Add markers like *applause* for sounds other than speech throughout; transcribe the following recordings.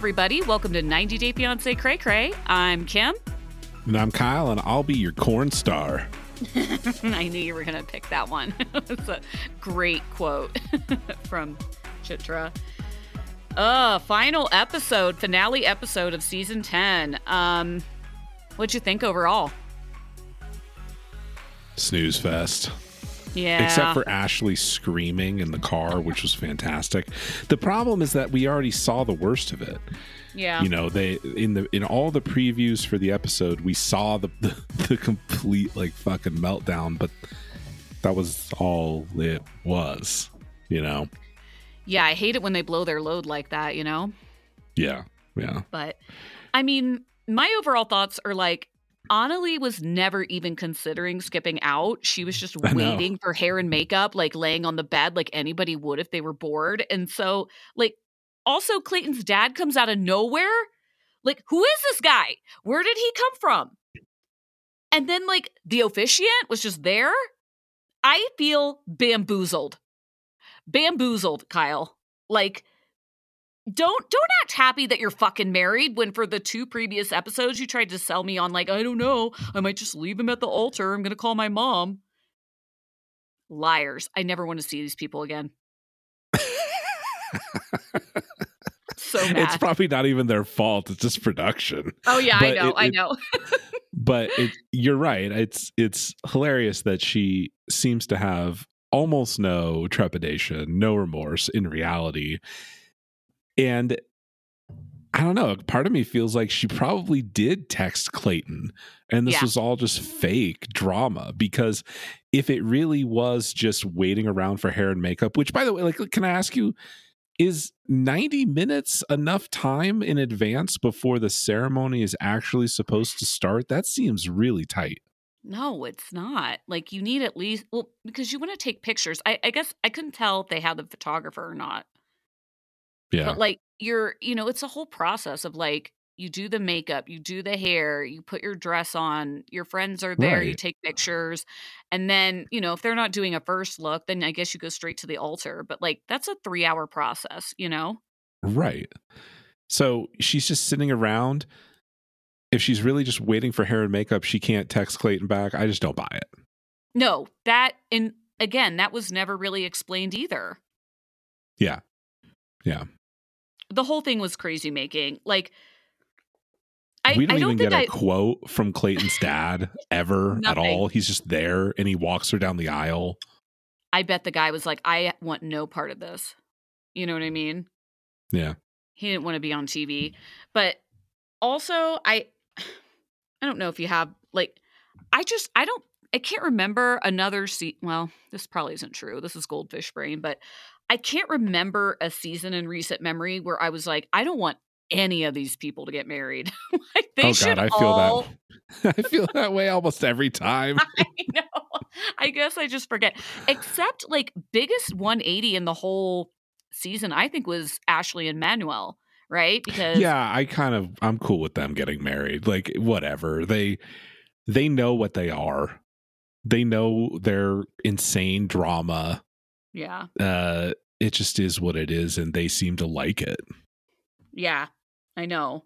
everybody. Welcome to 90 Day Fiance Cray Cray. I'm Kim. And I'm Kyle, and I'll be your corn star. *laughs* I knew you were going to pick that one. *laughs* it's a great quote *laughs* from Citra. Uh, final episode, finale episode of season 10. Um, what'd you think overall? Snooze fest. Yeah. Except for Ashley screaming in the car, which was fantastic. The problem is that we already saw the worst of it. Yeah. You know, they in the in all the previews for the episode, we saw the *laughs* the, the complete like fucking meltdown, but that was all it was, you know. Yeah, I hate it when they blow their load like that, you know? Yeah. Yeah. But I mean, my overall thoughts are like Anali was never even considering skipping out. She was just *laughs* waiting for hair and makeup, like laying on the bed like anybody would if they were bored. And so, like, also Clayton's dad comes out of nowhere. Like, who is this guy? Where did he come from? And then, like, the officiant was just there. I feel bamboozled. Bamboozled, Kyle. Like, don't don't act happy that you're fucking married when for the two previous episodes you tried to sell me on like I don't know I might just leave him at the altar I'm gonna call my mom. Liars! I never want to see these people again. so *laughs* mad. It's probably not even their fault. It's just production. oh yeah, I know, it- I know. *laughs* but it, you're right. It's it's hilarious that she seems to have almost no trepidation, no remorse in reality, and I don't know. Part of me feels like she probably did text Clayton, and this Yeah. was all just fake drama. Because if it really was just waiting around for hair and makeup, which by the way, like, can I ask you? Is 90 minutes enough time in advance before the ceremony is actually supposed to start? That seems really tight. No, it's not. Like you need at least well because you want to take pictures. I, I guess I couldn't tell if they had the photographer or not. Yeah. But like you're, you know, it's a whole process of like you do the makeup, you do the hair, you put your dress on, your friends are there, you take pictures. And then, you know, if they're not doing a first look, then I guess you go straight to the altar. But like that's a three hour process, you know? Right. So she's just sitting around. If she's really just waiting for hair and makeup, she can't text Clayton back. I just don't buy it. No, that and again, that was never really explained either. Yeah. Yeah. The whole thing was crazy making. Like I, we don't, I don't even think get a I quote from Clayton's dad ever at all. He's just there and he walks her down the aisle. I bet the guy was like, I want no part of this. You know what I mean? Yeah. he didn't want to be on TV. But also, I *sighs* I don't know if you have like I just I don't I can't remember another se- well, this probably isn't true. This is goldfish brain, but I can't remember a season in recent memory where I was like, I don't want any of these people to get married. *laughs* like they oh should God, I feel all that. *laughs* I feel that way almost every time. *laughs* I know. I guess I just forget. Except like biggest 180 in the whole season, I think was Ashley and Manuel, right? Because yeah i kind of i'm cool with them getting married like whatever they they know what they are they know their insane drama yeah, uh it just is what it is and they seem to like it yeah, I know.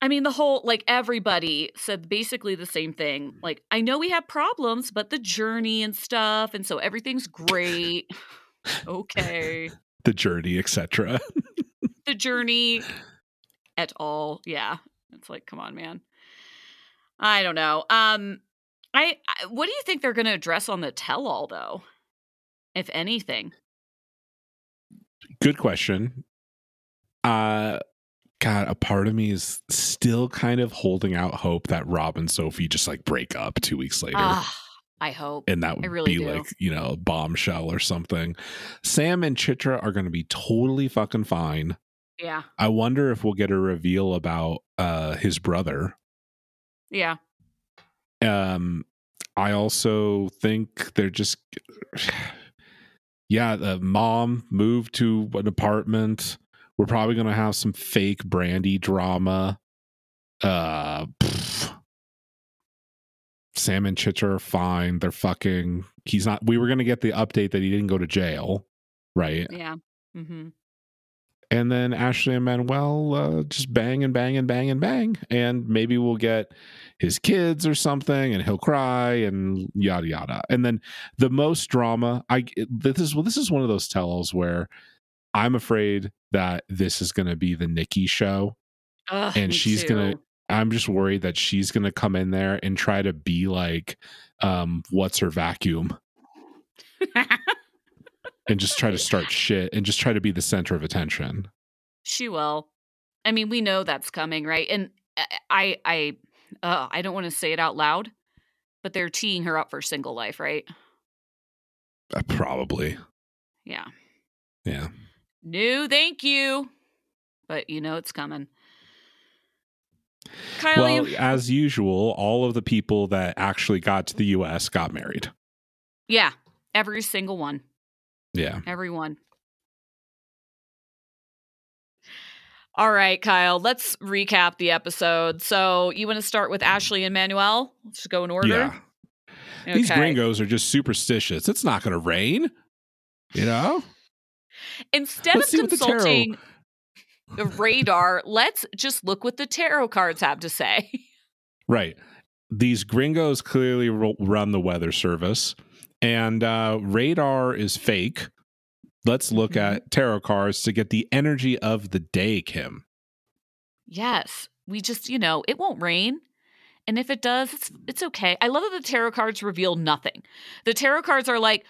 I mean, the whole like everybody said basically the same thing. Like, I know we have problems, but the journey and stuff, and so everything's great. *laughs* okay. the journey etc *laughs* the journey at all. Yeah. It's like, come on, man. I don't know. Um I, I what do you think they're going to address on the tell all though? If anything. good question uh god a part of me is still kind of holding out hope that rob and sophie just like break up two weeks later Ah, I hope. and that would really be do. like you know a bombshell or something sam and Citra are going to be totally fucking fine Yeah. I wonder if we'll get a reveal about uh his brother. Yeah. Um I also think they're just yeah, the mom moved to an apartment. We're probably going to have some fake brandy drama. Uh. Sam and Citra are fine. They're fucking he's not we were going to get the update that he didn't go to jail, right? Yeah. Mm-hmm. And then Ashley and Manuel uh, just bang and bang and bang and bang, and maybe we'll get his kids or something, and he'll cry and yada yada. And then the most drama, I this is well, this is one of those tells where I'm afraid that this is going to be the Nikki show, Ugh, and she's gonna. I'm just worried that she's gonna come in there and try to be like, um, what's her vacuum, *laughs* and just try to start shit and just try to be the center of attention. she will. I mean, we know that's coming, right? And uh, I, I, uh, I don't want to say it out loud, but they're teeing her up for single life, right? Uh, probably, Yeah. yeah. No, thank you. But you know it's coming. Kyle, Well, as usual, all of the people that actually got to the U.S. got married. yeah, every single one, Yeah. Everyone. All right, Kyle, let's recap the episode. So, you want to start with mm. Ashley and Manuel? Let's go in order. Yeah. These gringos are just superstitious. It's not going to rain. You know? Instead Let's of see the tarot- consulting the radar, let's just look what the tarot cards have to say. Right. These gringos clearly run the weather service, and uh, radar is fake. Let's look Mhm. at tarot cards to get the energy of the day, Kim. Yes, we just, you know, it won't rain. And if it does, it's it's okay. I love that the tarot cards reveal nothing. The tarot cards are like,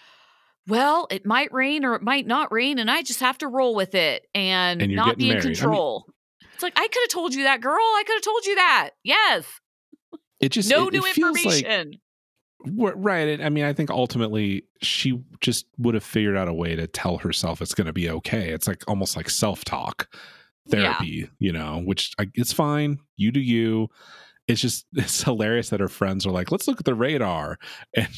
well, it might rain or it might not rain, and I just have to roll with it and, And not be in married. I mean- control. it's like I could have told you that, girl. I could have told you that. Yes. It just no it, new it like information. Wh- Right. I mean, I think ultimately she just would have figured out a way to tell herself it's going to be okay. It's like almost like self talk therapy, you know, which I, it's fine. You do you. It's just, *laughs* it's hilarious that her friends are like, let's look at the radar. *laughs* And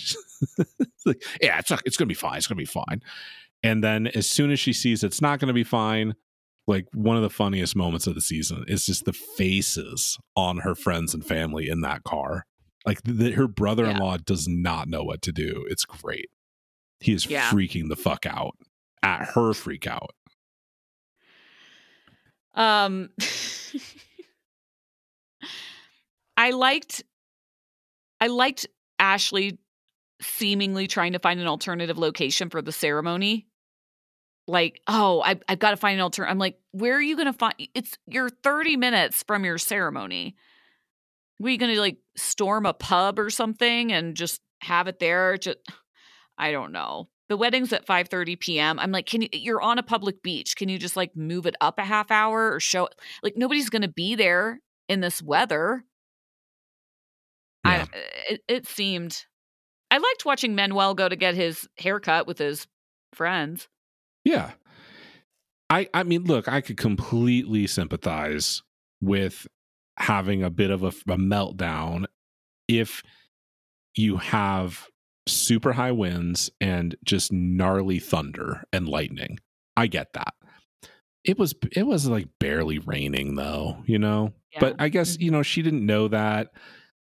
*laughs* like, yeah, it's, not, it's going to be fine. It's going to be fine. And then as soon as she sees it's not going to be fine, like one of the funniest moments of the season is just the faces on her friends and family in that car. Like the, her brother-in-law does not know what to do. It's great. He is Yeah. freaking the fuck out at her freak out. Um *laughs* I liked I liked Ashley seemingly trying to find an alternative location for the ceremony. Like, oh, I, I've got to find an alternative. I'm like, where are you going to find? It's you're 30 minutes from your ceremony. Were you going to like storm a pub or something and just have it there? Just, *sighs* I don't know. The wedding's at 5:30 p.m. I'm like, can you? You're on a public beach. Can you just like move it up a half hour or show? Like nobody's going to be there in this weather. Yeah. I it, it seemed. I liked watching Manuel go to get his haircut with his friends. Yeah. I I mean, look, I could completely sympathize with having a bit of a, a meltdown if you have super high winds and just gnarly thunder and lightning. I get that. It was it was like barely raining though, you know. But I guess, mm-hmm. you know, she didn't know that.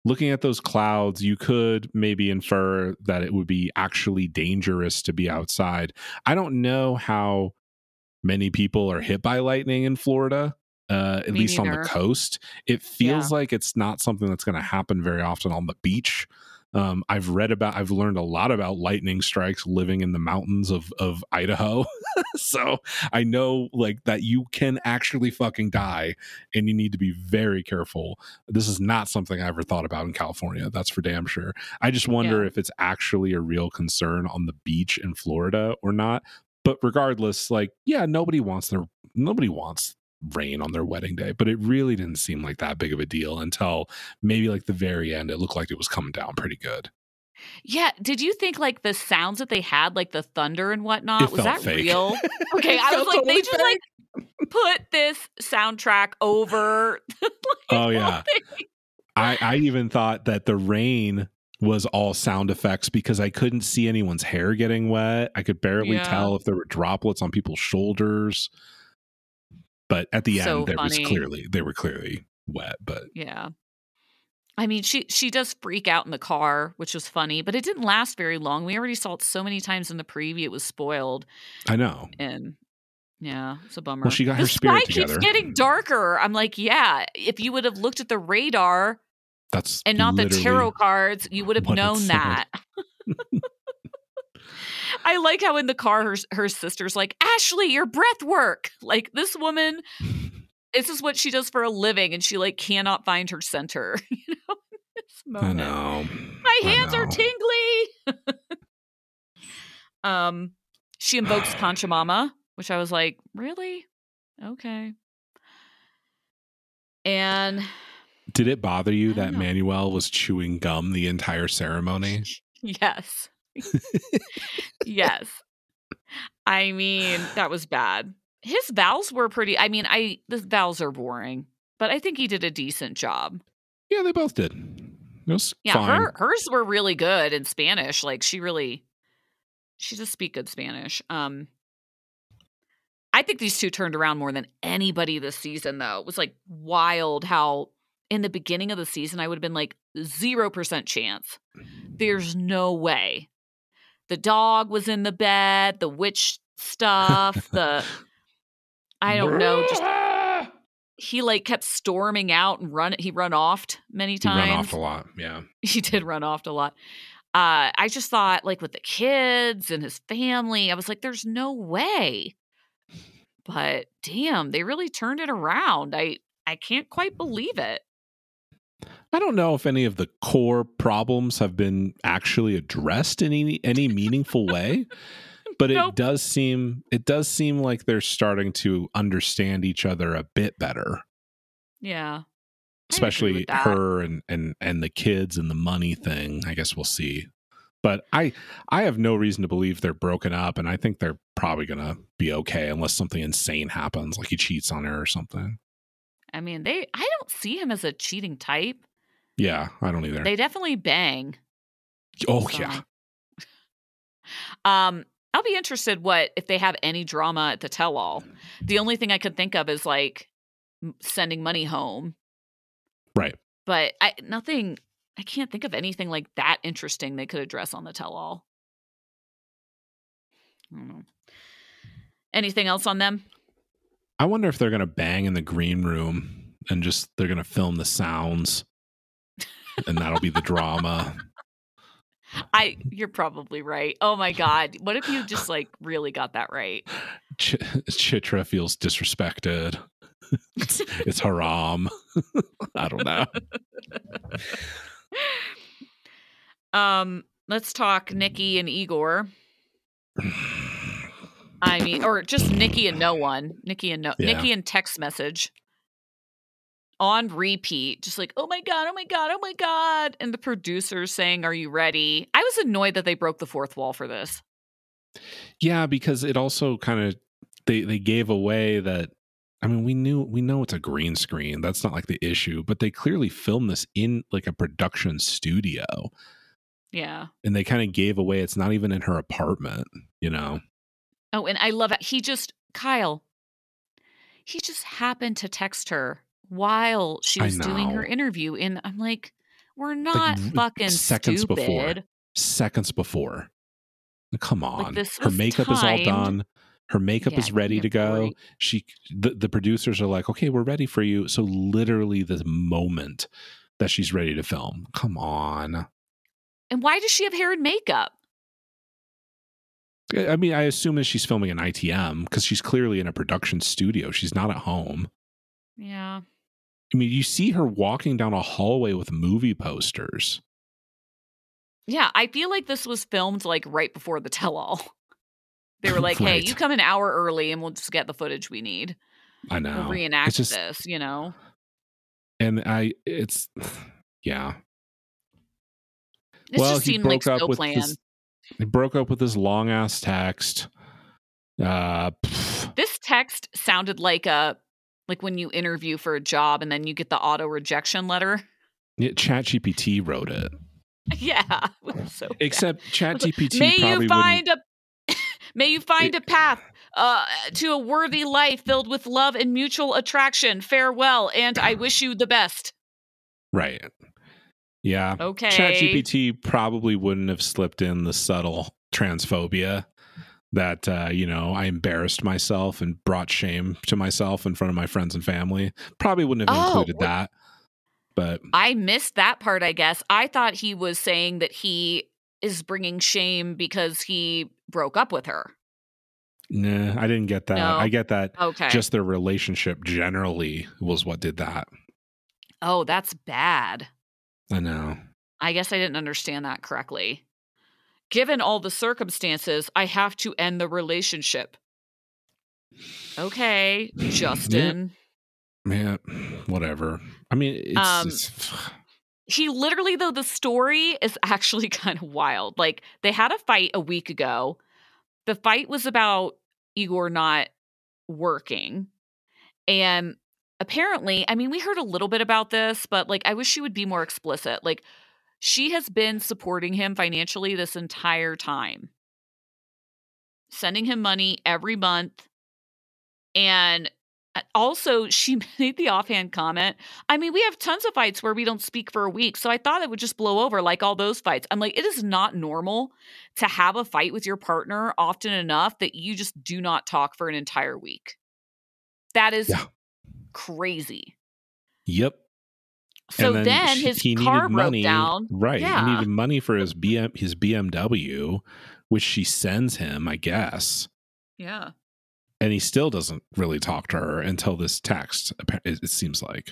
Looking at those clouds, you could maybe infer that it would be actually dangerous to be outside. I don't know how many people are hit by lightning in Florida, uh, at Me least on the coast. It feels like it's not something that's going to happen very often on the beach. Um, I've read about, I've learned a lot about lightning strikes living in the mountains of of Idaho, *laughs* so I know like that you can actually fucking die, and you need to be very careful. This is not something I ever thought about in California. That's for damn sure. I just wonder Yeah. if it's actually a real concern on the beach in Florida or not. But regardless, like, yeah, nobody wants their nobody wants rain on their wedding day, but it really didn't seem like that big of a deal until maybe like the very end. It looked like it was coming down pretty good. Yeah. Did you think like the sounds that they had, like the thunder and whatnot, It was that fake. real? *laughs* Okay, I was like, totally they just like put this soundtrack over. *laughs* like, Oh, yeah. I, I even thought that the rain was all sound effects because I couldn't see anyone's hair getting wet. I could barely Yeah. tell if there were droplets on people's shoulders. But at the So end, there was clearly they were clearly wet. But Yeah. I mean, she she does freak out in the car, which was funny, but it didn't last very long. We already saw it so many times in the preview; it was spoiled, I know and Yeah, it's a bummer. Well, she got the her spirit sky together. keeps getting darker. I'm like, yeah. If you would have looked at the radar That's and not the tarot cards, you would have known that. *laughs* I like how in the car her her sister's like, Ashley, your breath work. Like this woman, this is what she does for a living, and she like cannot find her center. *laughs* You know, I know. My hands are know. tingly. *laughs* um, she invokes *sighs* Pachamama, which I was like, really? Okay. And Did it bother you that know. Manuel was chewing gum the entire ceremony? *laughs* yes. *laughs* yes. I mean, that was bad. His vows were pretty I mean, I the vows are boring, but I think he did a decent job. Yeah, they both did. It was Yeah, fine. her hers were really good in Spanish. Like she really she does speak good Spanish. Um I think these two turned around more than anybody this season though. It was like wild how in the beginning of the season I would have been like 0% chance. There's no way. The dog was in the bed, the witch stuff, *laughs* the I don't know, just he like kept storming out and run he run off many times. He run off a lot. Yeah. *laughs* he did run off a lot. Uh, I just thought, like, with the kids and his family, I was like, there's no way. But damn, they really turned it around. I I can't quite believe it. I don't know if any of the core problems have been actually addressed in any any meaningful way, *laughs* but it does seem it does seem like they're starting to understand each other a bit better, Yeah. Especially her and and and the kids and the money thing. I guess we'll see. But I I have no reason to believe they're broken up, and I think they're probably gonna be okay unless something insane happens, like he cheats on her or something. I mean, they I don't see him as a cheating type. Yeah, I don't either. They definitely bang. oh so. yeah, *laughs* Um, I'll be interested what if they have any drama at the tell all. The only thing I could think of is like sending money home. right. but I nothing I can't think of anything like that interesting they could address on the tell all. I don't know. Anything else on them? I wonder if they're gonna bang in the green room and just they're gonna film the sounds, and that'll be the drama. *laughs* I you're probably right. Oh my god. What if you just like really got that right? Ch- Citra feels disrespected. it's, it's haram. *laughs* I don't know. *laughs* Um, let's talk Nikki and Igor. *sighs* I mean, or just Nikki and no one. Nikki and no Yeah. Nikki and text message on repeat, just like, oh my god, oh my god, oh my god, and the producers saying, "Are you ready?" I was annoyed that they broke the fourth wall for this. Yeah, because it also kind of they they gave away that. I mean, we knew we know it's a green screen. That's not like the issue, but they clearly filmed this in like a production studio, Yeah. and they kind of gave away it's not even in her apartment. You know. Oh, and I love it. He just Kyle. He just happened to text her while she was doing her interview, and I'm like, we're not v- fucking seconds stupid. before. seconds before. Come on. this her makeup is all done. Her makeup Yeah, is ready to go. She the, the producers are like, "Okay, we're ready for you." So literally the moment that she's ready to film. Come on. And why does she have hair and makeup? I mean, I assume that she's filming an ITM because she's clearly in a production studio. She's not at home. Yeah. I mean, you see her walking down a hallway with movie posters. Yeah, I feel like this was filmed like right before the tell all. *laughs* They were like, hey, you come an hour early and we'll just get the footage we need. I know. We'll reenact just- this, you know? And I, it's, *sighs* yeah. This well, just he seemed like broke up so with planned. this. He broke up with this long ass text. Uh, pff, This text sounded like a like when you interview for a job and then you get the auto rejection letter. yeah, ChatGPT wrote it. *laughs* yeah. it so. Except *laughs* ChatGPT may you find a *laughs* may you find a path uh, to a worthy life filled with love and mutual attraction. Farewell, and I *sighs* wish you the best. Right. Yeah. Okay. ChatGPT probably wouldn't have slipped in the subtle transphobia that uh, you know I embarrassed myself and brought shame to myself in front of my friends and family. Probably wouldn't have Oh, included what- that, but I missed that part, I guess. I thought he was saying that he is bringing shame because he broke up with her. nah, I didn't get that. No. I get that Okay. just their relationship generally was what did that. oh, that's bad. I know. I guess I didn't understand that correctly. Given all the circumstances, I have to end the relationship. Okay, Justin. Man, whatever. I mean, it's, Um, it's *sighs* he literally though the story is *laughs* actually kind of wild like they had a fight a week ago the fight was about igor not working and apparently i mean we heard a little bit about this but like i wish she would be more explicit like she has been supporting him financially this entire time sending him money every month and uh, also she *laughs* made the offhand comment I mean, we have tons of fights where we don't speak for a week. So I thought it would just blow over like all those fights. I'm like, it is not normal to have a fight with your partner often enough that you just do not talk for an entire week. That is Yeah. Crazy. yep. So then, she- his he car needed broke money, down. Right. Yeah. He needed money for his *laughs* BM his BMW, which she sends him, I guess. Yeah. And he still doesn't really talk to her until this text. it seems like.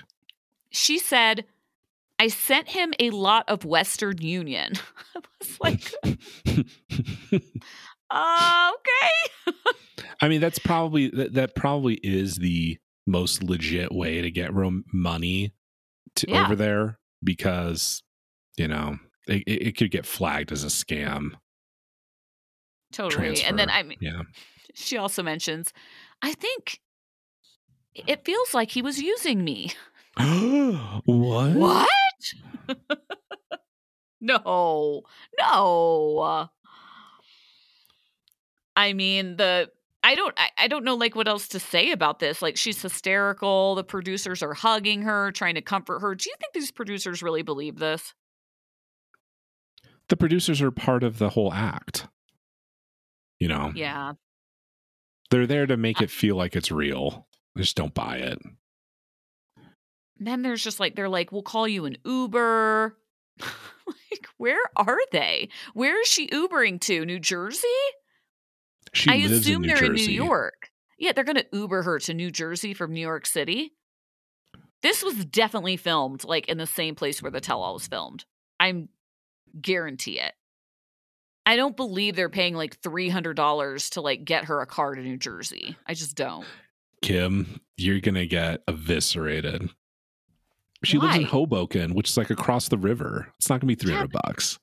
She said, I sent him a lot of Western Union. *laughs* I was *laughs* like, uh, okay. I mean, that's probably that, that probably is the most legit way to get rom- money to Yeah. over there because you know it, it it could get flagged as a scam Totally. transfer. And then I mean, yeah, she also mentions, I think it feels like he was using me. *gasps* what? What? *laughs* no, no. I mean, the I don't I, I don't know like what else to say about this. Like she's hysterical. The producers are hugging her, trying to comfort her. Do you think these producers really believe this? The producers are part of the whole act. You know, Yeah. they're there to make it feel like it's real. I just don't buy it. then there's just like they're like, we'll call you an Uber. *laughs* like, where are they? Where is she Ubering to? New Jersey? She I assume in they're Jersey. in New York. Yeah, they're gonna Uber her to New Jersey from New York City. This was definitely filmed like in the same place where the tell-all was filmed. I'm guarantee it. I don't believe they're paying like three hundred dollars to like get her a car to New Jersey. I just don't. Kim, you're gonna get eviscerated. She lives in Hoboken, which is like across the river. It's not gonna be three hundred bucks.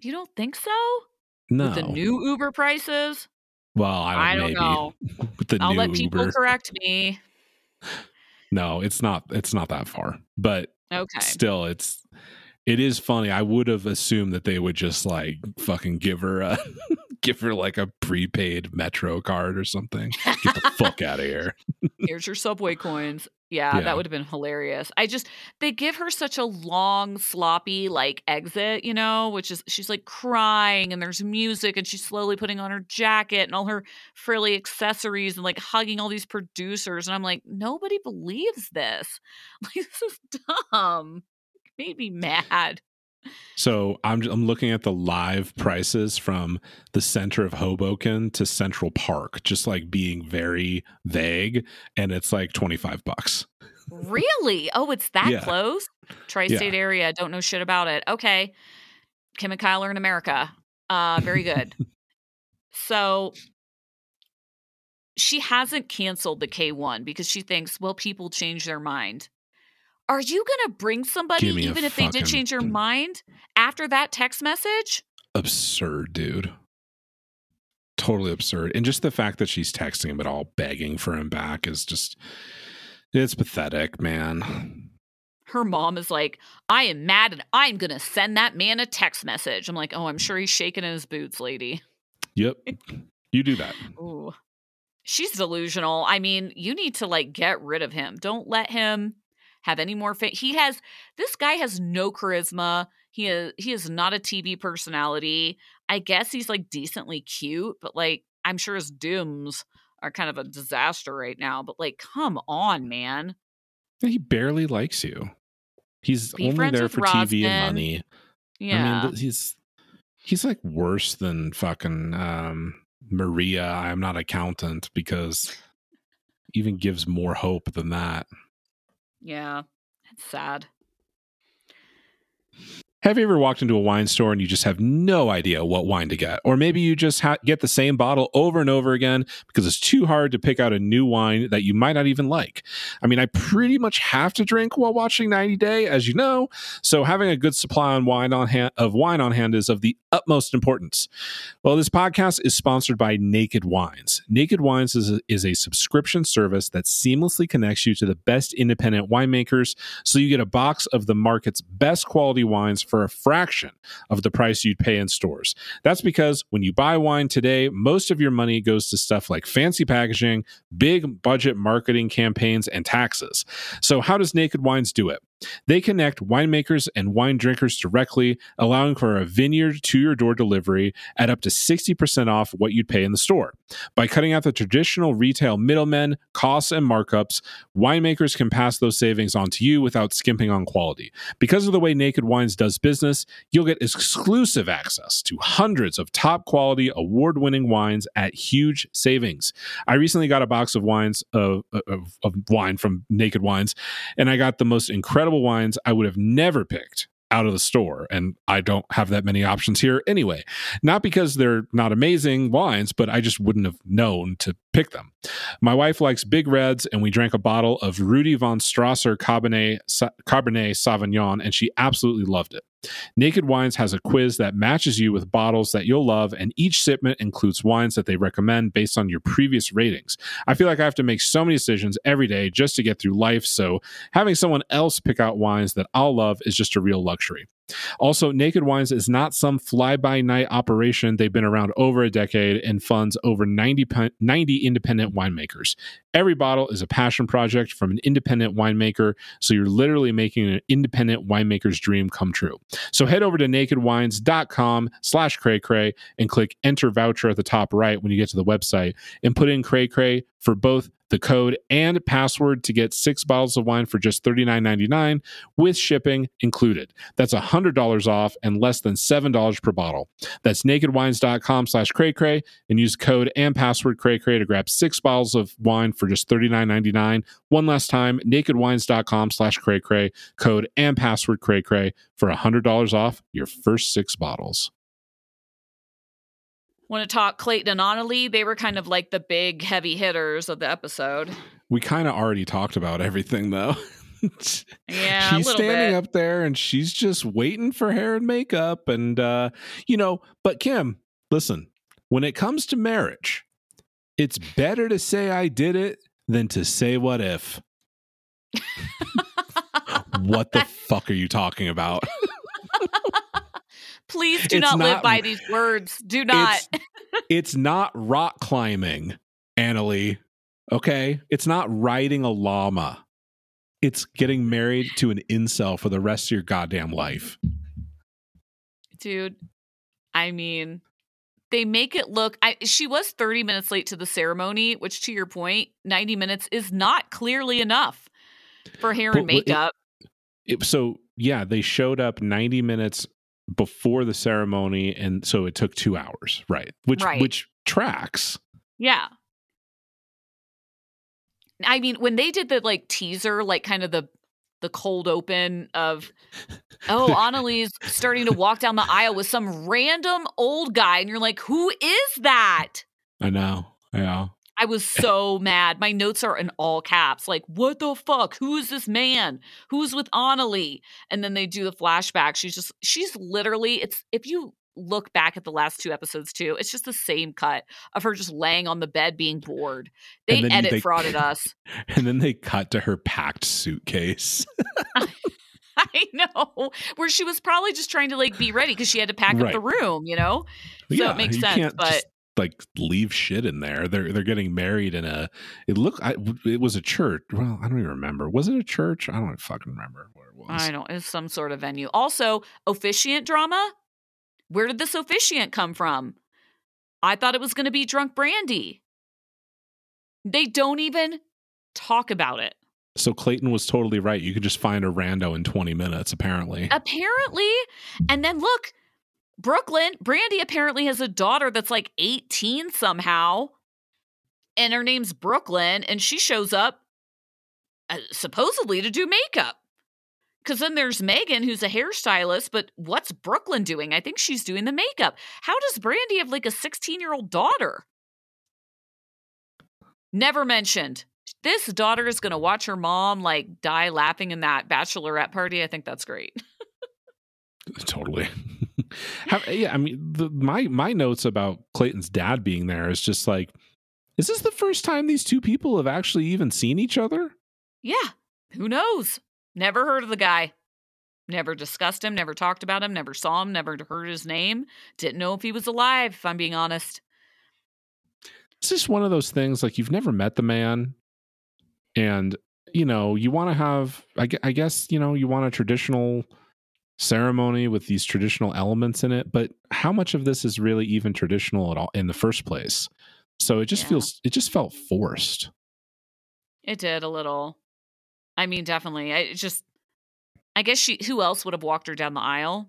You don't think so? No. With the new Uber prices? Well, I don't, I don't know. *laughs* The I'll let people Uber. correct me. *laughs* No, it's not. It's not that far. But Okay. still, it's it is funny. I would have assumed that they would just like fucking give her a *laughs* give her like a prepaid Metro card or something. Get the fuck out of here. Here's your subway coins. Yeah, Yeah. that would have been hilarious. I just they give her such a long, sloppy like exit, you know, which is she's like crying and there's music and she's slowly putting on her jacket and all her frilly accessories and like hugging all these producers. And I'm like, nobody believes this. *laughs* Like this is dumb. It made me mad. So I'm I'm looking at the live prices from the center of Hoboken to Central Park, just like being very vague, and it's like twenty five bucks. Really? Oh, it's that Yeah. close? Tri state area. Don't know shit about it. Okay. Kim and Kyle are in America. Uh, very good. *laughs* so she hasn't canceled the K1 because she thinks, well, people change their mind. Are you going to bring somebody, Give me a even if they did change your mind after that text message? Absurd, dude. Totally absurd, and just the fact that she's texting him at all, begging for him back, is just it's pathetic, man. Her mom is like, I am mad and I'm going to send that man a text message. I'm like, oh, I'm sure he's shaking in his boots, lady. Yep, you do that. *laughs* Ooh. She's delusional. I mean, you need to like get rid of him. Don't let him have any more fa- he has this guy has no charisma. He is he is not a TV personality. I guess he's like decently cute, but like I'm sure his dooms are kind of a disaster right now. But like, come on, man. He barely likes you. He's Be only there for TV and money. Yeah. I mean, he's he's like worse than fucking um, Maria. I'm not accountant because even gives more hope than that. Yeah. It's sad. Have you ever walked into a wine store and you just have no idea what wine to get? Or maybe you just ha- get the same bottle over and over again because it's too hard to pick out a new wine that you might not even like. I mean, I pretty much have to drink while watching 90 Day, as you know, so having a good supply on wine on hand of wine on hand is of the utmost importance. Well, this podcast is sponsored by Naked Wines. Naked Wines is a, is a subscription service that seamlessly connects you to the best independent winemakers so you get a box of the market's best quality wines for a fraction of the price you'd pay in stores. That's because when you buy wine today, most of your money goes to stuff like fancy packaging, big budget marketing campaigns, and taxes. So, how does Naked Wines do it? They connect winemakers and wine drinkers directly, allowing for a vineyard to your door delivery at up to 60% off what you'd pay in the store. By cutting out the traditional retail middlemen, costs, and markups, winemakers can pass those savings on to you without skimping on quality. Because of the way Naked Wines does business, you'll get exclusive access to hundreds of top quality, award winning wines at huge savings. I recently got a box of wines of, of, of wine from Naked Wines, and I got the most incredible wines I would have never picked out of the store. And I don't have that many options here anyway. Not because they're not amazing wines, but I just wouldn't have known to pick them. My wife likes big reds, and we drank a bottle of Rudy von Strasser Cabernet, Cabernet Sauvignon, and she absolutely loved it. Naked Wines has a quiz that matches you with bottles that you'll love, and each shipment includes wines that they recommend based on your previous ratings. I feel like I have to make so many decisions every day just to get through life, so having someone else pick out wines that I'll love is just a real luxury. Also, Naked Wines is not some fly by night operation. They've been around over a decade and funds over 90, 90 independent winemakers. Every bottle is a passion project from an independent winemaker, so you're literally making an independent winemaker's dream come true. So head over to nakedwines.com slash cray cray and click enter voucher at the top right when you get to the website and put in cray cray for both the code and password to get six bottles of wine for just $39.99 with shipping included. That's $100 off and less than $7 per bottle. That's nakedwines.com slash cray and use code and password cray cray to grab six bottles of wine for just $39.99. One last time, nakedwines.com slash cray code and password cray cray for $100 off your first six bottles. Want to talk Clayton and Anali? They were kind of like the big heavy hitters of the episode. We kind of already talked about everything though. *laughs* Yeah, a she's standing bit. up there and she's just waiting for hair and makeup and uh you know but kim listen when it comes to marriage it's better to say i did it than to say what if *laughs* what the *laughs* fuck are you talking about Please do It's not, live by these words. Do not. it's, *laughs* it's not rock climbing Anali okay it's not riding a llama it's getting married to an incel for the rest of your goddamn life Dude, I mean, they make it look I she was 30 minutes late to the ceremony, which to your point, 90 minutes is not clearly enough for hair and But it- makeup. it, so yeah, they showed up 90 minutes before the ceremony, and so it took two hours, right? Which Right. which tracks. Yeah. I mean, when they did the like teaser, like kind of the the cold open of *laughs* oh, Anali's starting to walk down the aisle with some random old guy, and you're like, who is that? I know. Yeah. I was *laughs* so mad. My notes are in all caps. Like, what the fuck? Who is this man? Who's with Anali? And then they do the flashback. She's just, she's literally, it's, if you look back at the last two episodes too, it's just the same cut of her just laying on the bed being bored. They edit they- frauded *laughs* us. And then they cut to her packed suitcase. *laughs* I know. Where she was probably just trying to like be ready because she had to pack up the room, you know? So it makes sense, but- just, like leave shit in there. They're they're getting married in a. It looked. I, it was a church. Well, I don't even remember. Was it a church? I don't fucking remember where it was. I don't, it's some sort of venue. Also, officiant drama. Where did this officiant come from? I thought it was going to be drunk Brandy. They don't even talk about it. So Clayton was totally right. You could just find a rando in 20 minutes, apparently. Apparently. And then look, Brooklyn, Brandy apparently has a daughter that's like 18 somehow. And her name's Brooklyn. And she shows up uh, supposedly to do makeup. Because then there's Megan, who's a hairstylist, but what's Brooklyn doing? I think she's doing the makeup. How does Brandy have like a 16 year old daughter? Never mentioned. This daughter is going to watch her mom like die laughing in that bachelorette party. I think that's great. *laughs* totally. How, yeah, I mean, the, my my notes about Clayton's dad being there is just like, is this the first time these two people have actually even seen each other? Yeah, who knows? Never heard of the guy. Never discussed him, never talked about him, never saw him, never heard his name. Didn't know if he was alive, if I'm being honest. It's just one of those things like you've never met the man and you know, you want to have I, I guess, you know, you want a traditional ceremony with these traditional elements in it, but how much of this is really even traditional at all in the first place? So it just Yeah. feels it just felt forced. It did a little. I mean, definitely. I just I guess she who else would have walked her down the aisle?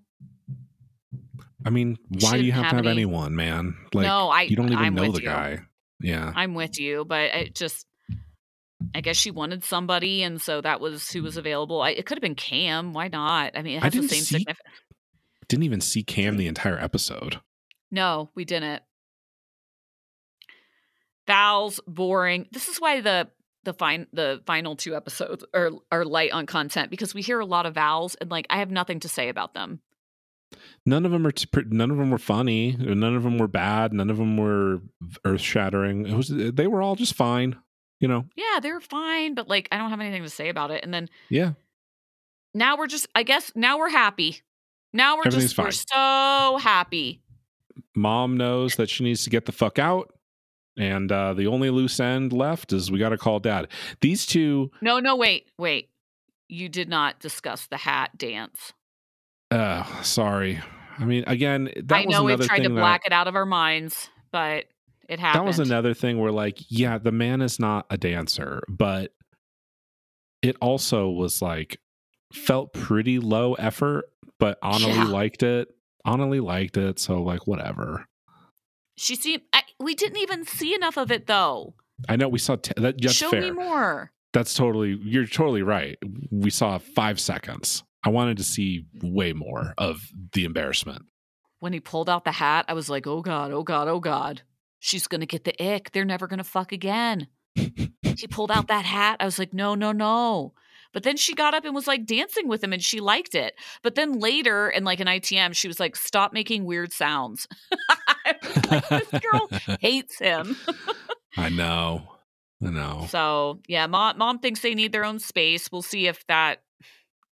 I mean, why do you have, have to have any- anyone, man? Like no, I you don't even I'm know the you. guy. Yeah. I'm with you, but it just I guess she wanted somebody, and so that was who was mm. available. I, it could have been Cam. Why not? I mean, it has the didn't same see- significance. Didn't even see Cam the entire episode. No, we didn't. Val's boring. This is why the the fine the final two episodes are are light on content because we hear a lot of vowels and like I have nothing to say about them. None of them are. None of them were funny. None of them were bad. None of them were earth shattering. It was. They were all just fine. You know. Yeah, they're fine, but like I don't have anything to say about it. And then Yeah. now we're just I guess now we're happy. Now we're just we're so happy. Mom knows that she needs to get the fuck out, and uh, the only loose end left is we got to call dad. These two. No, no, wait, wait. You did not discuss the hat dance. Uh, sorry. I mean, again, that I was know we've another tried to thing that- black it out of our minds, but it happened. that was another thing where like yeah the man is not a dancer but it also was like felt pretty low effort but Anali Yeah. liked it Anali liked it so like whatever She seemed. I, we didn't even see enough of it though. I know we saw t- that that's Show fair me more. that's totally you're totally right we saw 5 seconds I wanted to see way more of the embarrassment When he pulled out the hat, I was like, "Oh God! Oh God! Oh God!" She's gonna get the ick. They're never gonna fuck again. *laughs* she pulled out that hat. I was like, "No, no, no." But then she got up and was like dancing with him, and she liked it. But then later, in like an ITM, she was like, "Stop making weird sounds." *laughs* Like, this girl *laughs* hates him. I know I know So yeah, mom mom thinks they need their own space. We'll see if that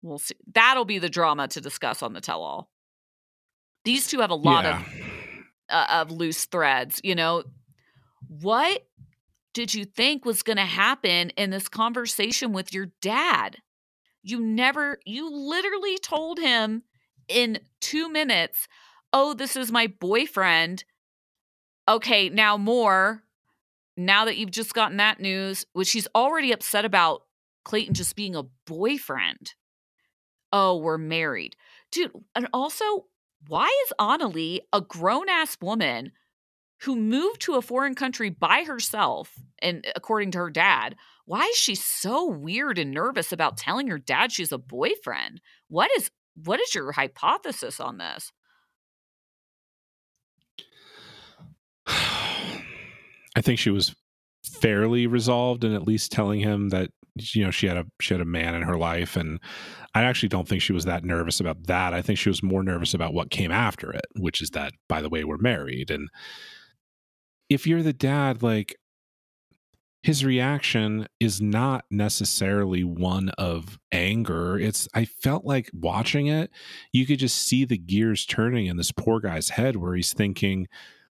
we'll see. That'll be the drama to discuss on the tell all. These two have a lot yeah. of uh, of loose threads. You know, what did you think was going to happen in this conversation with your dad? You never, you literally told him in two minutes, "Oh, this is my boyfriend." Okay, now more. Now that you've just gotten that news, which he's already upset about Clayton just being a boyfriend. Oh, we're married. Dude, and also, why is Anali, a grown ass woman who moved to a foreign country by herself, and uh, according to her dad, why is she so weird and nervous about telling her dad she's a boyfriend? What is what is your hypothesis on this? *sighs* I think she was fairly resolved in at least telling him that you know she had a she had a man in her life and I actually don't think she was that nervous about that. I think she was more nervous about what came after it, which is that by the way we're married and if you're the dad like his reaction is not necessarily one of anger. It's I felt like watching it, you could just see the gears turning in this poor guy's head where he's thinking,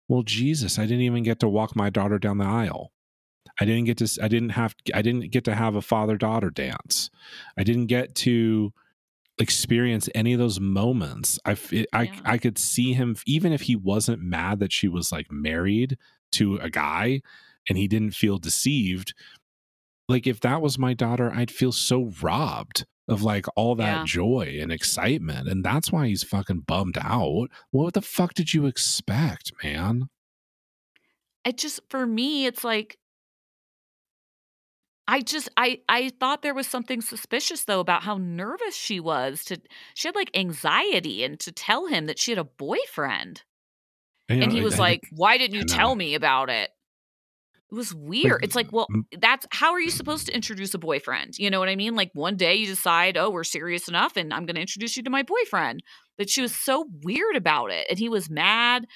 well, Jesus, I didn't even get to walk my daughter down the aisle. I didn't get to I didn't have I didn't get to have a father daughter dance. I didn't get to experience any of those moments. I, I, Yeah. I could see him, even if he wasn't mad that she was like married to a guy and he didn't feel deceived. Like, if that was my daughter, I'd feel so robbed of like all that Yeah. joy and excitement. And that's why he's fucking bummed out. What the fuck did you expect, man? it just for me it's like i just i i thought there was something suspicious though about how nervous she was to she had like anxiety and to tell him that she had a boyfriend. You and know, he was I- like why didn't you tell me about it? It was weird. It's like well that's how are you supposed to introduce a boyfriend? You know what i mean? Like one day you decide oh we're serious enough and i'm going to introduce you to my boyfriend. But she was so weird about it and he was mad.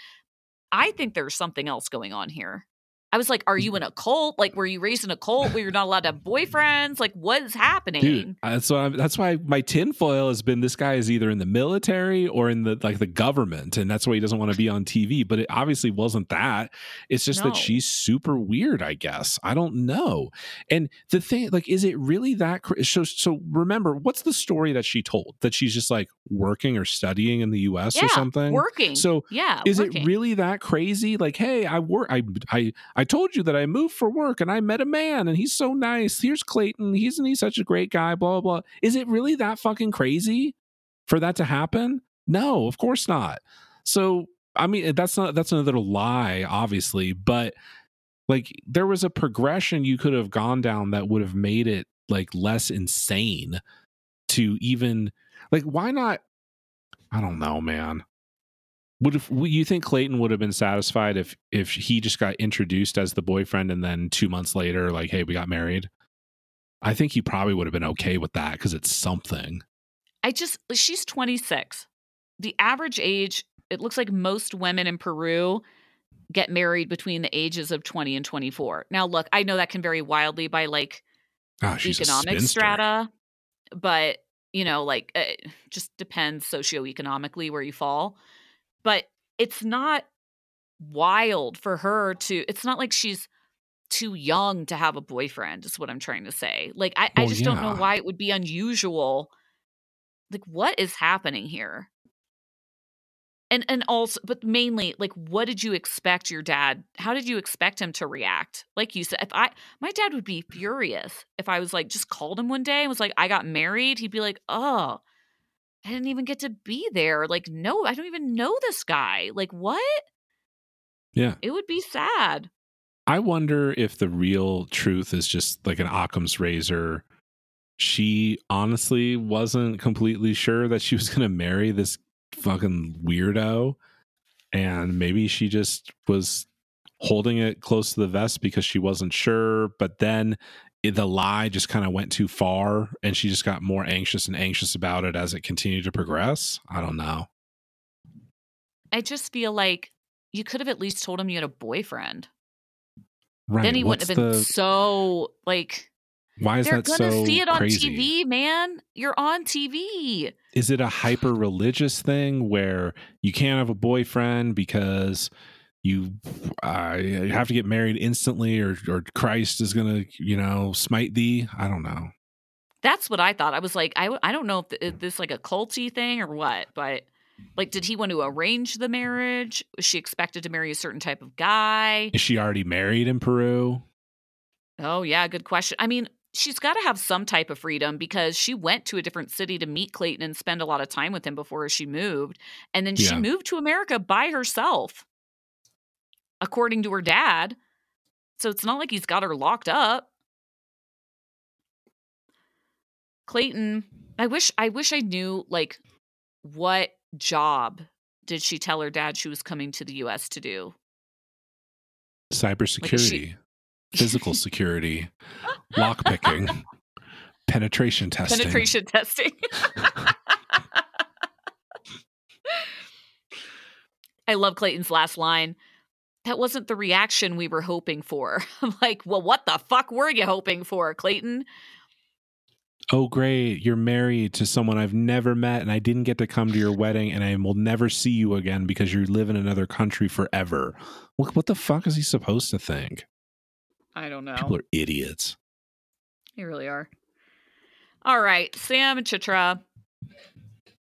I think there's something else going on here i was like are you in a cult like were you raised in a cult where you're not allowed to have boyfriends like what is happening Dude, uh, so I'm, that's why my tinfoil has been this guy is either in the military or in the like the government, and that's why he doesn't want to be on TV. But it obviously wasn't that. It's just No. that she's super weird. I guess I don't know. And the thing, like, is it really that? cra- So, so remember, what's the story that she told that she's just like working or studying in the U.S. or something? working So yeah is working. it really that crazy like hey i work i i i told you that i moved for work and i met a man and he's so nice. Here's clayton. He's he's such a great guy blah blah blah. Is it really that fucking crazy for that to happen? No of course not. So i mean eh, that's not that's another lie obviously but like there was a progression you could have gone down that would have made it like less insane to even like why not i don't know man would if you think Clayton would have been satisfied if if he just got introduced as the boyfriend and then two months later, like, hey, we got married? I think he probably would have been okay with that because it's something. I just she's 26. The average age, it looks like most women in Peru get married between the ages of 20 and 24. Now look, I know that can vary wildly by like Oh, economic strata, but you know, like it just depends socioeconomically where you fall. But it's not wild for her to it's not like she's too young to have a boyfriend is what i'm trying to say. Like i, I Well, just don't know why it would be unusual. Like what is happening here? And and also but mainly like what did you expect your dad how did you expect him to react? Like you said if i my dad would be furious if i was like just called him one day and was like i got married he'd be like oh i didn't even get to be there like no i don't even know this guy like what Yeah. it would be sad I wonder if the real truth is just like an Occam's razor. She honestly wasn't completely sure that she was going to marry this fucking weirdo. And maybe she just was holding it close to the vest because she wasn't sure. But then the lie just kind of went too far and she just got more anxious and anxious about it as it continued to progress. I don't know. I just feel like you could have at least told him you had a boyfriend. Right. then he what's wouldn't have been the- so like why is they're that gonna so see it on crazy? TV, man. You're on TV. is it a *sighs* hyper religious thing where you can't have a boyfriend because you uh, you have to get married instantly or or Christ is going to, you know, smite thee? I don't know. That's what I thought. I was like, I I don't know if, th- if this like a culty thing or what, but like, did he want to arrange the marriage? Was she expected to marry a certain type of guy? Is she already married in Peru? Oh, yeah, good question. I mean, she's got to have some type of freedom because she went to a different city to meet Clayton and spend a lot of time with him before she moved. And then she Yeah. moved to America by herself, according to her dad. So it's not like he's got her locked up. Clayton, I wish I wish I knew like what job did she tell her dad she was coming to the US to do? Cybersecurity, physical *laughs* security, lockpicking, penetration testing. Penetration testing. *laughs* I love Clayton's last line. That wasn't the reaction we were hoping for. I'm *laughs* like, well, what the fuck were you hoping for, Clayton? Oh, great. You're married to someone I've never met, and I didn't get to come to your wedding, and I will never see you again because you live in another country forever. What, what the fuck is he supposed to think? I don't know. People are idiots. They really are. All right, Sam and Citra.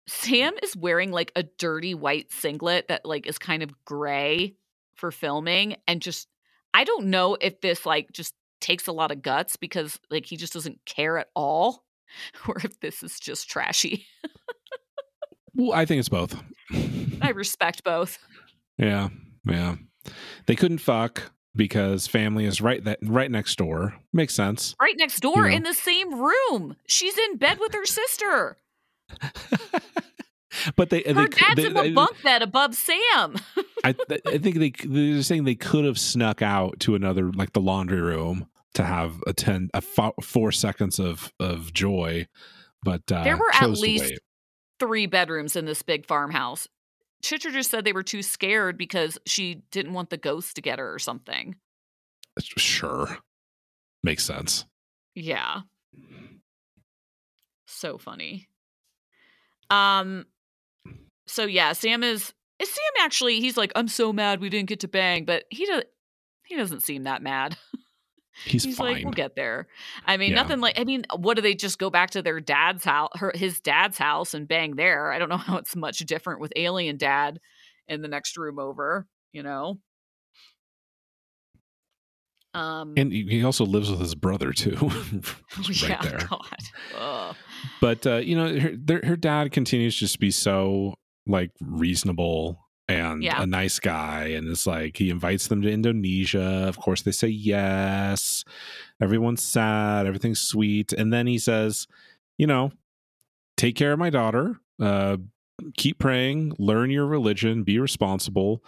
Sam is wearing like a dirty white singlet that like is kind of gray for filming and just I don't know if this like just takes a lot of guts because like he just doesn't care at all *laughs* or if this is just trashy. well, I think it's both. I *laughs* respect both. Yeah. Yeah. They couldn't fuck because family is right that right next door. Makes sense. Right next door you know? in the same room. She's in bed with her sister. *laughs* but they her they, dad's they, in a bunk bed above Sam. *laughs* I I think they they're saying they could have snuck out to another like the laundry room to have a ten a four seconds of of joy, but uh, there were at least three bedrooms in this big farmhouse. Citra just said they were too scared because she didn't want the ghost to get her or something. Sure, makes sense. Yeah, so funny. Um, so yeah, Sam is is Sam actually? He's like, I'm so mad we didn't get to bang, but he does. He doesn't seem that mad. *laughs* He's, He's fine. like, we'll get there. I mean, Yeah. nothing like. I mean, what do they just go back to their dad's house, her, his dad's house, and bang there? I don't know *laughs* how it's much different with alien dad in the next room over. You know. Um. and he also lives with his brother too, *laughs* right yeah, there. God. Ugh. But uh, you know, her, her dad continues just to just be so like reasonable and Yeah. a nice guy, and it's like he invites them to Indonesia. Of course, they say yes. Everyone's sad. Everything's sweet, and then he says, "You know, take care of my daughter. Uh, keep praying. Learn your religion. Be responsible,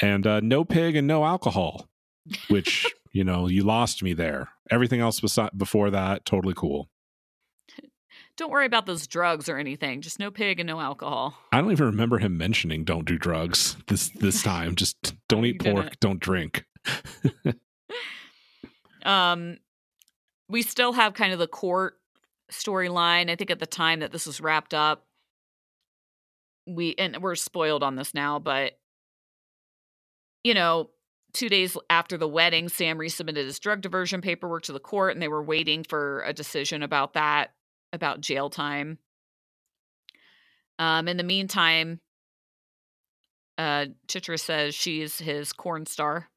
and uh, no pig and no alcohol." Which *laughs* you know, you lost me there. Everything else besi- before that, totally cool. Don't worry about those drugs or anything. Just no pig and no alcohol. I don't even remember him mentioning don't do drugs this this *laughs* time. Just don't eat pork, didn't. don't drink. *laughs* Um, we still have kind of the court storyline. I think at the time that this was wrapped up, we and we're spoiled on this now, but you know, two days after the wedding, Sam resubmitted his drug diversion paperwork to the court, and they were waiting for a decision about that, about jail time. Um, in the meantime, uh, Citra says she's his corn star.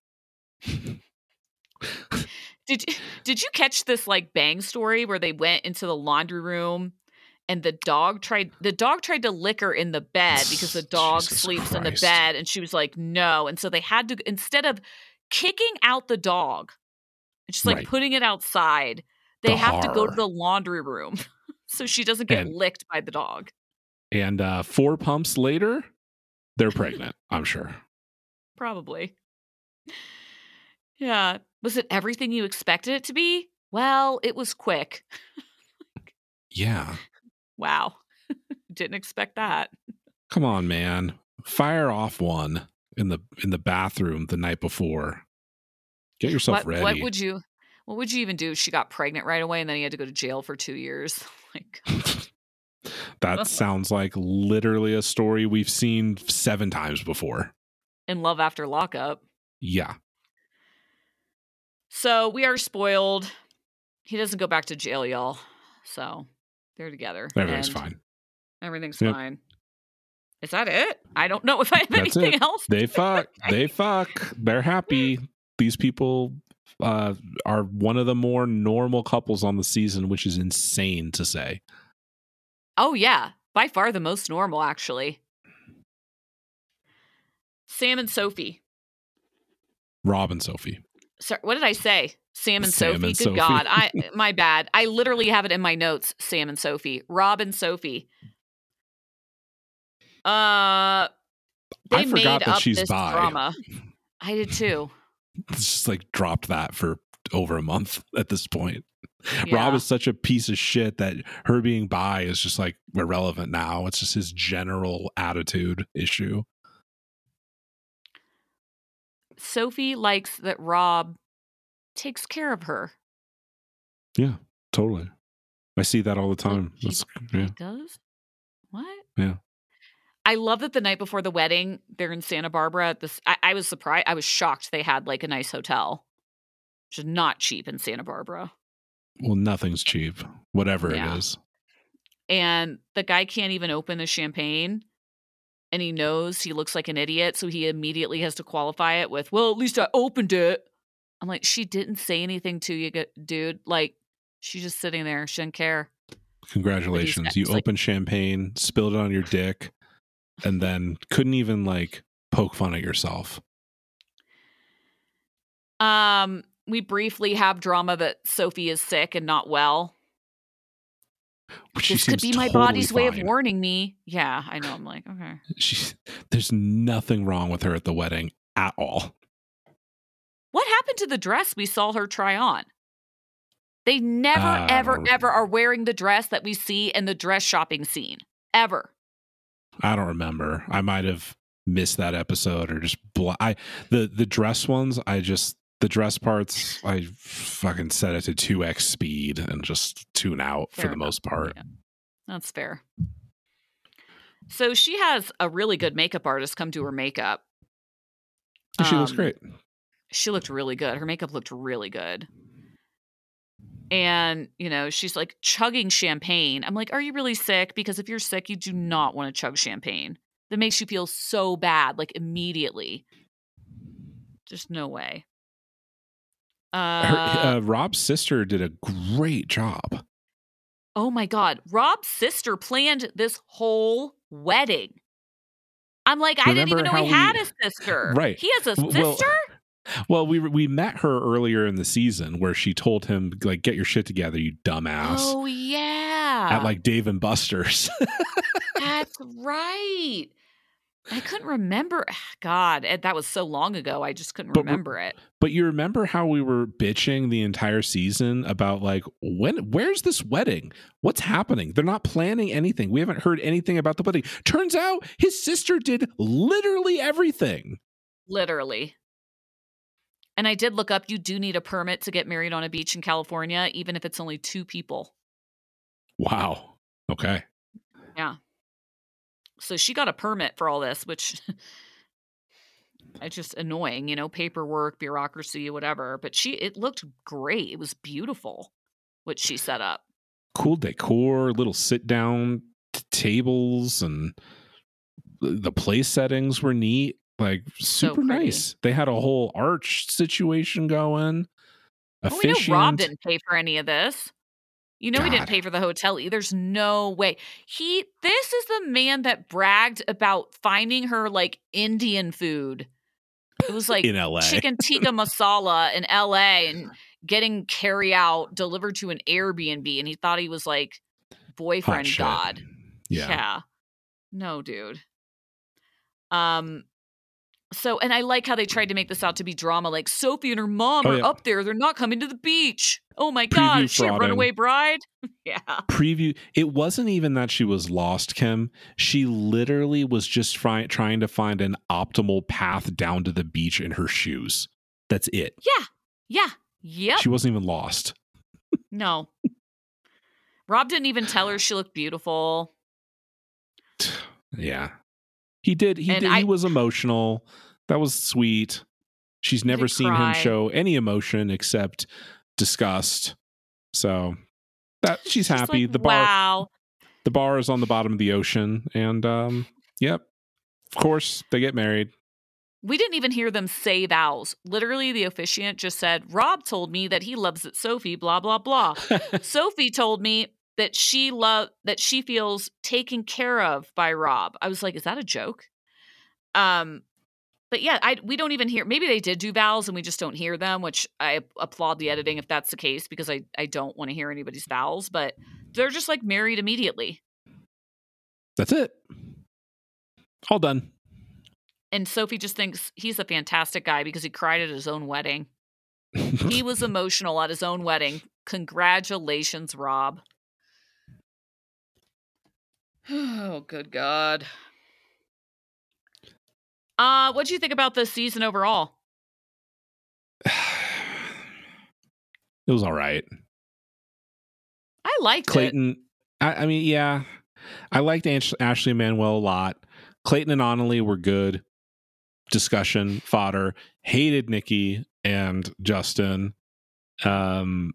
Did you, did you catch this like bang story where they went into the laundry room and the dog tried the dog tried to lick her in the bed because the dog Jesus sleeps in the bed and she was like no and so they had to instead of kicking out the dog just like Right. putting it outside they The have to go to the laundry room so she doesn't get And- licked by the dog And uh four pumps later, they're *laughs* pregnant, I'm sure. probably yeah was it everything you expected it to be well it was quick *laughs* Yeah. wow *laughs* didn't expect that Come on, man. Fire off one in the in the bathroom the night before. Get yourself what, ready. what would you what would you even do she got pregnant right away and then he had to go to jail for two years *laughs* like that sounds like literally a story we've seen seven times before. in love after lockup Yeah. so we are spoiled he doesn't go back to jail y'all so they're together Everything's and fine. everything's Yep. fine is that it i don't know if i have That's anything it. else They fuck. They fuck. They're happy. *laughs* These people uh, are one of the more normal couples on the season, which is insane to say. oh yeah by far the most normal actually sam and sophie Rob and Sophie. Sorry, what did I say? Sam and Sam Sophie. and Good Sophie. God, I *laughs* my bad. I literally have it in my notes. Sam and Sophie, Rob and Sophie. Uh, they I forgot made that up she's this bi. drama. *laughs* I did too. It's just like dropped that for over a month at this point. Yeah. Rob is such a piece of shit that her being bi is just like irrelevant now. It's just his general attitude issue. Sophie likes that Rob takes care of her. Yeah, totally. I see that all the time. he- That's, yeah. He does. What? Yeah. I love that the night before the wedding, they're in Santa Barbara. At this, I, I was surprised. I was shocked they had like a nice hotel, which is not cheap in Santa Barbara. Well, nothing's cheap, whatever Yeah. it is. and the guy can't even open the champagne and he knows he looks like an idiot so he immediately has to qualify it with well at least i opened it i'm like she didn't say anything to you dude like she's just sitting there she didn't care Congratulations. You he's like- opened champagne, spilled it on your dick, and then couldn't even like poke fun at yourself. um we briefly have drama that sophie is sick and not well. Which this could be my totally body's way of warning me. Yeah i know i'm like okay. *laughs* She's there's nothing wrong with her at the wedding at all. what happened to the dress we saw her try on? They never Uh, ever ever are wearing the dress that we see in the dress shopping scene. Ever I don't remember. I might have missed that episode or just bl- I the the dress ones. I just the dress parts. I fucking set it to two x speed and just tune out for the enough. most part. Yeah. That's fair. So she has a really good makeup artist come do her makeup. And she looks Um, great. She looked really good. Her makeup looked really good. And, you know, she's like chugging champagne. I'm like, are you really sick? Because if you're sick, you do not want to chug champagne. That makes you feel so bad, like immediately. Just no way. Uh, Her, uh, Rob's sister did a great job. Oh my God. Rob's sister planned this whole wedding. I'm like, I didn't even know he how had a sister. *laughs* Right. He has a W- well, sister? Well, we we met her earlier in the season where she told him like, "Get your shit together, you dumbass." oh, yeah. At like Dave and Buster's. *laughs* That's right. I couldn't remember. God, eh, that was so long ago. I just couldn't But remember it. But you remember how we were bitching the entire season about like when where's this wedding? What's happening? They're not planning anything. We haven't heard anything about the wedding. Turns out his sister did literally everything. Literally. And I did look up, you do need a permit to get married on a beach in California, even if it's only two people. Wow. Okay. Yeah. So she got a permit for all this, which *laughs* it's just annoying, you know, paperwork, bureaucracy, whatever. But she, it looked great. It was beautiful what she set up. Cool decor, little sit down t- tables and the the place settings were neat. Like super pretty. nice. They had a whole arch situation going. Well, we know Rob didn't pay for any of this. You know, he didn't pay for the hotel either. There's no way. He, this is the man that bragged about finding her like Indian food. It was like in LA. *laughs* chicken tikka masala in LA and getting carry out delivered to an Airbnb. And he thought he was like boyfriend. God. Yeah. No, dude. Um, so and I like how they tried to make this out to be drama. Like Sophie and her mom Oh, are yeah. up there. They're not coming to the beach. Oh my god, Preview is she a runaway bride? *laughs* yeah. preview it wasn't even that she was lost kim she literally was just try, trying to find an optimal path down to the beach in her shoes that's it Yeah. Yeah. Yep. she wasn't even lost no. Rob didn't even tell her she looked beautiful. *sighs* yeah he did he did I- he was emotional. That was sweet. She's never seen him show any emotion except disgust. So that she's, happy. like, the bar Wow. the bar is on the bottom of the ocean and um yep. Of course they get married. We didn't even hear them say vows. Literally, the officiant just said, Rob told me that he loves it, Sophie, blah, blah, blah. *laughs* Sophie told me that she love that she feels taken care of by Rob. I was like, is that a joke? Um, but yeah, I we don't even hear. Maybe they did do vows and we just don't hear them, which I applaud the editing if that's the case because I I don't want to hear anybody's vows. But they're just like married immediately. That's it. All done. And Sophie just thinks he's a fantastic guy because he cried at his own wedding. *laughs* He was emotional at his own wedding. Congratulations, Rob. Oh, good God. Uh, what do you think about this season overall? *sighs* it was all right. I liked it. Clayton, I, I mean, yeah, I liked Ash- Ashley Manuel a lot. Clayton and Anali were good. Discussion fodder. Hated Nikki and Justin. Um,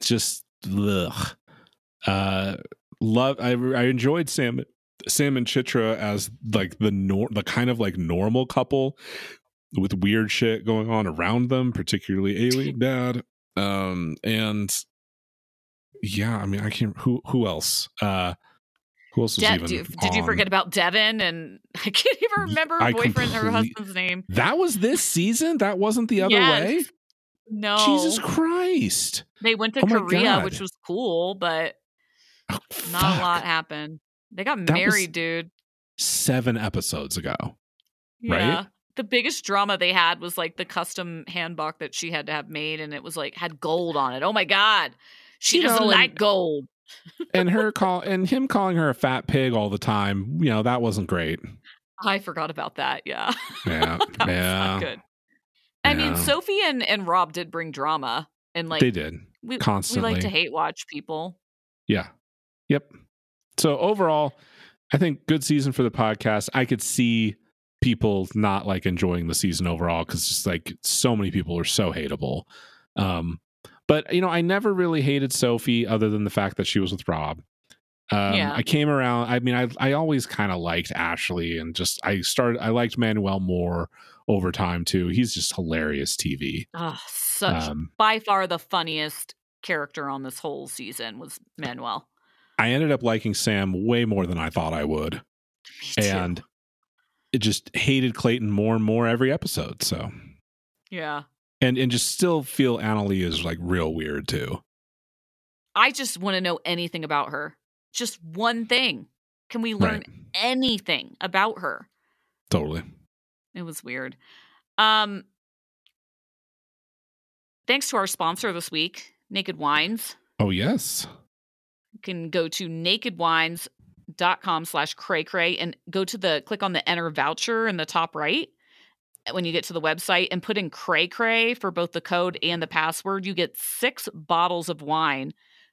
just ugh. Uh, love. I I enjoyed Sam Sam and Citra as like the nor the kind of like normal couple with weird shit going on around them, particularly alien *laughs* dad. Um and yeah, I mean I can't who who else? Uh who else was De- even did you forget about Devin? And *laughs* I can't even remember her boyfriend or her husband's name. That was this season? That wasn't the other Yes. way? No, Jesus Christ. they went to Oh Korea, which was cool, but Oh, not fuck. a lot happened. They got That married, dude. Seven episodes ago. Right? Yeah. The biggest drama they had was like the custom handbook that she had to have made, and it was like had gold on it. Oh my god, she You doesn't know, and- like gold. and her *laughs* call and him calling her a fat pig all the time, you know, that wasn't great. I forgot about that. Yeah, Yeah. *laughs* that was not good. I mean, Sophie and and Rob did bring drama, and like they did. we we constantly. like to hate watch people. Yeah. Yep. So overall, I think good season for the podcast. I could see people not like enjoying the season overall because just like so many people are so hateable. Um, but you know, I never really hated Sophie other than the fact that she was with Rob. Um, Yeah. I came around. I mean, I I always kind of liked Ashley, and just I started. I liked Manuel more over time too. He's just hilarious TV. Oh, such Um, by far the funniest character on this whole season was Manuel. I ended up liking Sam way more than I thought I would. And it just hated Clayton more and more every episode. So yeah, and and just still feel Anali is like real weird too. I just want to know anything about her. Just one thing. Can we learn Right. anything about her? Totally. It was weird. Um thanks to our sponsor this week, Naked Wines. Oh yes. You can go to nakedwines.com slash cray cray and go to the click on the enter voucher in the top right when you get to the website and put in cray cray for both the code and the password. You get six bottles of wine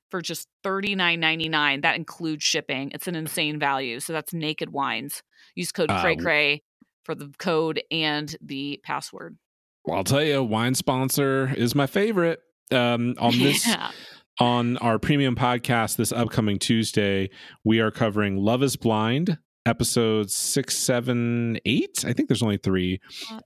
for just $39.99. That includes shipping. It's an insane value. So that's naked wines. Use code Uh, cray cray for the code and the password. Well, I'll tell you, wine sponsor is my favorite. Um, on this *laughs* Yeah. On our premium podcast this upcoming Tuesday, we are covering Love is Blind, episodes six, seven, eight. I think there's only three.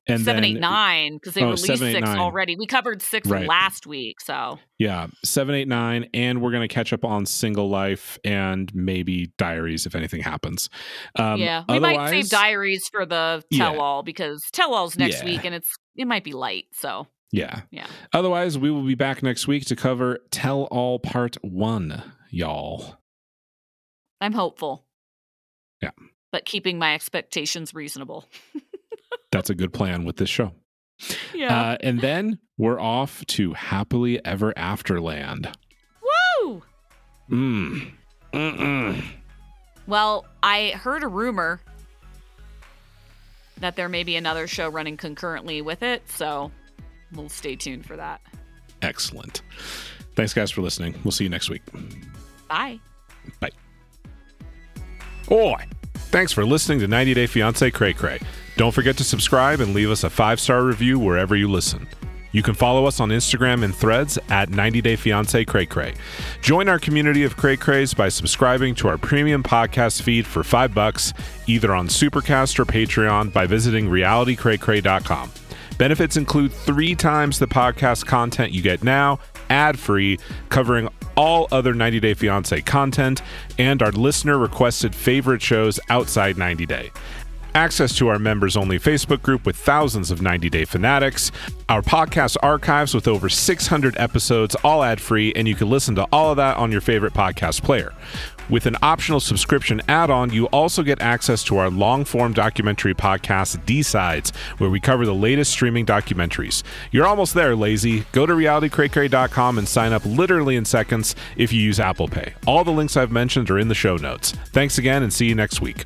And seven, then eight, nine, because they Oh, released seven, eight, six nine. already. We covered six Right. last week, so Yeah, seven, eight, nine, and we're gonna catch up on Single Life and maybe Diaries if anything happens. Um, yeah, we might save diaries for the tell all because tell all's next Yeah. week, and it's it might be light. So Yeah. Yeah. Otherwise, we will be back next week to cover Tell All Part One, y'all. I'm hopeful. Yeah. but keeping my expectations reasonable. *laughs* That's a good plan with this show. Yeah. Uh, and then we're off to Happily Ever After Land. Woo! Mm. Mm-mm. Well, I heard a rumor that there may be another show running concurrently with it, so we'll stay tuned for that. Excellent. Thanks, guys, for listening. We'll see you next week. Bye. Bye. Oi! Thanks for listening to 90 Day Fiance Cray Cray. Don't forget to subscribe and leave us a five star review wherever you listen. You can follow us on Instagram and threads at 90 Day Fiance Cray Cray. Join our community of Cray Crays by subscribing to our premium podcast feed for five bucks, either on Supercast or Patreon by visiting realitycraycray.com. Benefits include three times the podcast content you get now, ad free, covering all other 90 Day Fiance content, and our listener requested favorite shows outside 90 Day. Access to our members only Facebook group with thousands of 90 Day fanatics, our podcast archives with over 600 episodes, all ad free, and you can listen to all of that on your favorite podcast player. With an optional subscription add on, you also get access to our long form documentary podcast, D Sides, where we cover the latest streaming documentaries. You're almost there, lazy. Go to realitycraycray.com and sign up literally in seconds if you use Apple Pay. All the links I've mentioned are in the show notes. Thanks again and see you next week.